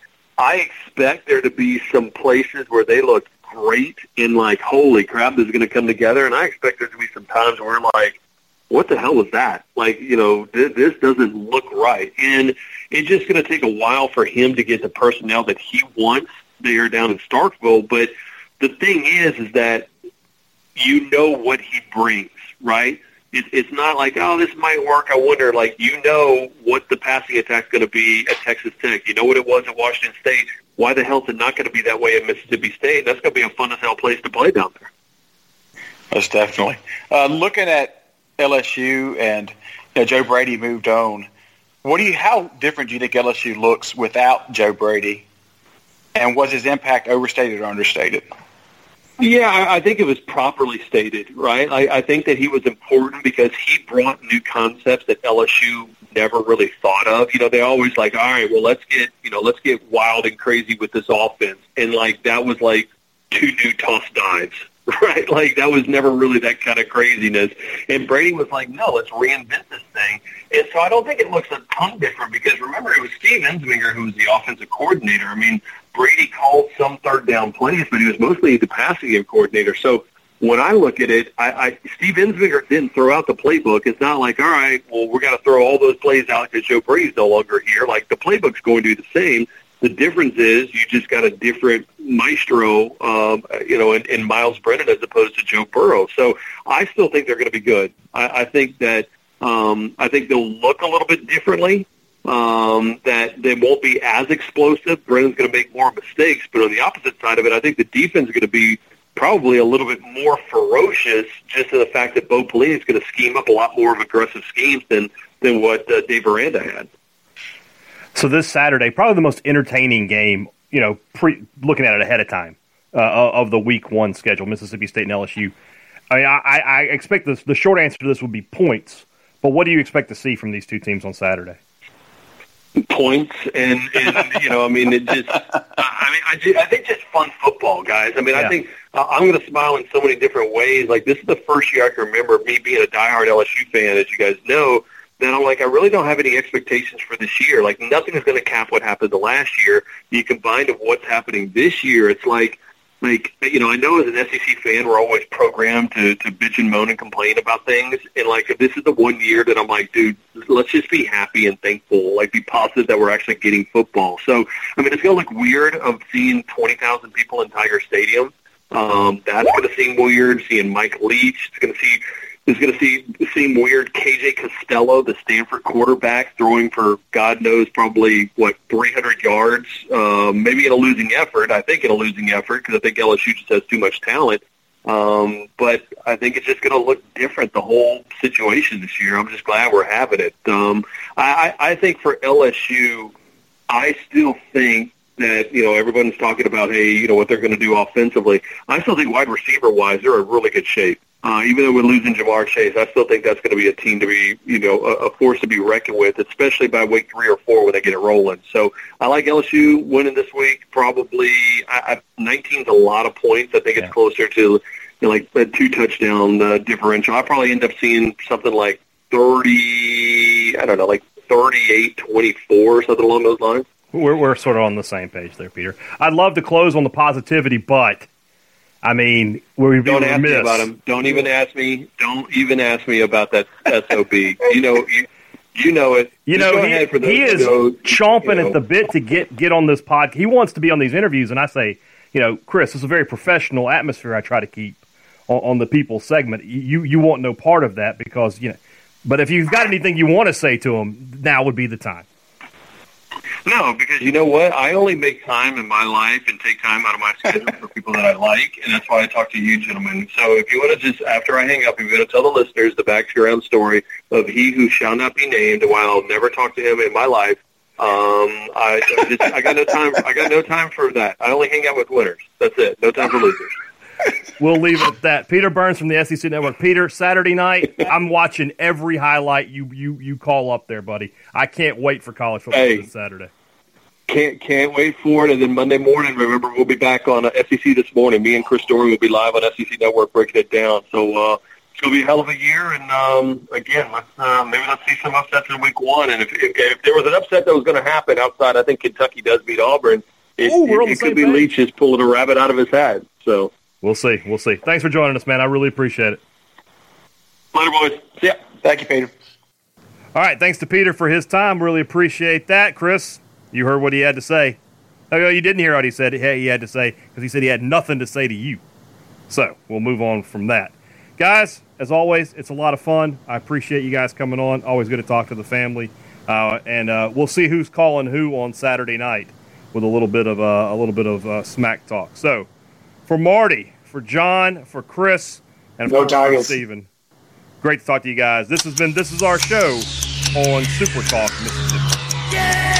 I expect there to be some places where they look great in like, holy crap, this is going to come together. And I expect there to be some times where I'm like, what the hell was that? Like, you know, this, this doesn't look right. And it's just going to take a while for him to get the personnel that he wants there down in Starkville. But the thing is, is that you know what he brings, right? It, it's not like, oh, this might work. I wonder, like, you know what the passing attack's going to be at Texas Tech. You know what it was at Washington State. Why the hell is it not going to be that way at Mississippi State? That's going to be a fun as hell place to play down there. That's definitely. Uh, looking at LSU and you know, Joe Brady moved on. What do you? How different do you think LSU looks without Joe Brady? And was his impact overstated or understated? Yeah, I, I think it was properly stated, right? I, I think that he was important because he brought new concepts that LSU never really thought of. You know, they always like, all right, well, let's get, you know, let's get wild and crazy with this offense. And like, that was like two new toss dives, right? Like that was never really that kind of craziness. And Brady was like, no, let's reinvent this thing. And so I don't think it looks a ton different because remember it was Steve Ensminger who was the offensive coordinator. I mean, Brady called some third down plays, but he was mostly the passing game coordinator. So when I look at it, I, I Steve Ensminger didn't throw out the playbook. It's not like, all right, well, we're going to throw all those plays out because Joe Brady's no longer here. Like the playbook's going to be the same. The difference is you just got a different maestro, um, you know, in, in Myles Brennan as opposed to Joe Burrow. So I still think they're going to be good. I, I think that um, I think they'll look a little bit differently. Um, that they won't be as explosive. Brennan's going to make more mistakes, but on the opposite side of it, I think the defense is going to be probably a little bit more ferocious, just in the fact that Bo Pelini is going to scheme up a lot more of aggressive schemes than than what uh, Dave Aranda had. So this Saturday, probably the most entertaining game, you know, pre looking at it ahead of time uh, of the Week One schedule, Mississippi State and LSU. I mean, I, I expect this, the short answer to this would be points. But what do you expect to see from these two teams on Saturday? Points and, and you know, I mean, it just, I mean, I, just, I think just fun football, guys. I mean, yeah. I think uh, I'm going to smile in so many different ways. Like this is the first year I can remember me being a diehard LSU fan, as you guys know then I'm like, I really don't have any expectations for this year. Like nothing is going to cap what happened the last year. You combined of what's happening this year, it's like, like you know, I know as an SEC fan, we're always programmed to to bitch and moan and complain about things. And like, if this is the one year that I'm like, dude, let's just be happy and thankful, like be positive that we're actually getting football. So, I mean, it's to look weird of seeing twenty thousand people in Tiger Stadium. Um, that's going to seem weird. Seeing Mike Leach, it's going to see is going to see seem weird. KJ Costello, the Stanford quarterback, throwing for God knows probably what 300 yards, um, maybe in a losing effort. I think in a losing effort because I think LSU just has too much talent. Um, but I think it's just going to look different the whole situation this year. I'm just glad we're having it. Um, I, I think for LSU, I still think that you know everyone's talking about hey you know what they're going to do offensively. I still think wide receiver wise they're in really good shape. Uh, even though we're losing Ja'Marr Chase, I still think that's going to be a team to be, you know, a, a force to be reckoned with, especially by week three or four when they get it rolling. So I like LSU winning this week. Probably I, I, 19 a lot of points. I think it's yeah. closer to you know, like a two touchdown uh, differential. I probably end up seeing something like 30. I don't know, like 38, 24, something along those lines. We're, we're sort of on the same page there, Peter. I'd love to close on the positivity, but I mean, we don't ask me about him. Don't even ask me. Don't even ask me about that SOB. you know, you, you know it. You Just know, he, he is chomping you know. at the bit to get get on this podcast. He wants to be on these interviews, and I say, you know, Chris, it's a very professional atmosphere. I try to keep on, on the people segment. You you want no part of that because you know. But if you've got anything you want to say to him, now would be the time. No, because you know what? I only make time in my life and take time out of my schedule for people that I like, and that's why I talk to you gentlemen. So if you want to just, after I hang up, if you want to tell the listeners the background story of he who shall not be named, while I'll never talk to him in my life, um, I, I just I got no time. I got no time for that. I only hang out with winners. That's it. No time for losers. We'll leave it at that. Peter Burns from the SEC Network. Peter, Saturday night, I'm watching every highlight you you you call up there, buddy. I can't wait for college football hey, this Saturday. Can't can't wait for it. And then Monday morning, remember we'll be back on uh, SEC this morning. Me and Chris Doering will be live on SEC Network breaking it down. So uh, it's gonna be a hell of a year. And um, again, let's uh, maybe let's see some upsets in Week One. And if, if, if there was an upset that was going to happen outside, I think Kentucky does beat Auburn. It, Ooh, it, it could be Leach just pulling a rabbit out of his hat. So we'll see. We'll see. Thanks for joining us, man. I really appreciate it. Later, boys. Yeah. Thank you, Peter. All right. Thanks to Peter for his time. Really appreciate that, Chris. You heard what he had to say. Oh, you didn't hear what he said. He had to say because he said he had nothing to say to you. So we'll move on from that, guys. As always, it's a lot of fun. I appreciate you guys coming on. Always good to talk to the family, uh, and uh, we'll see who's calling who on Saturday night with a little bit of uh, a little bit of uh, smack talk. So for Marty, for John, for Chris, and no for Stephen, great to talk to you guys. This has been this is our show on Super Talk Mississippi. Yeah!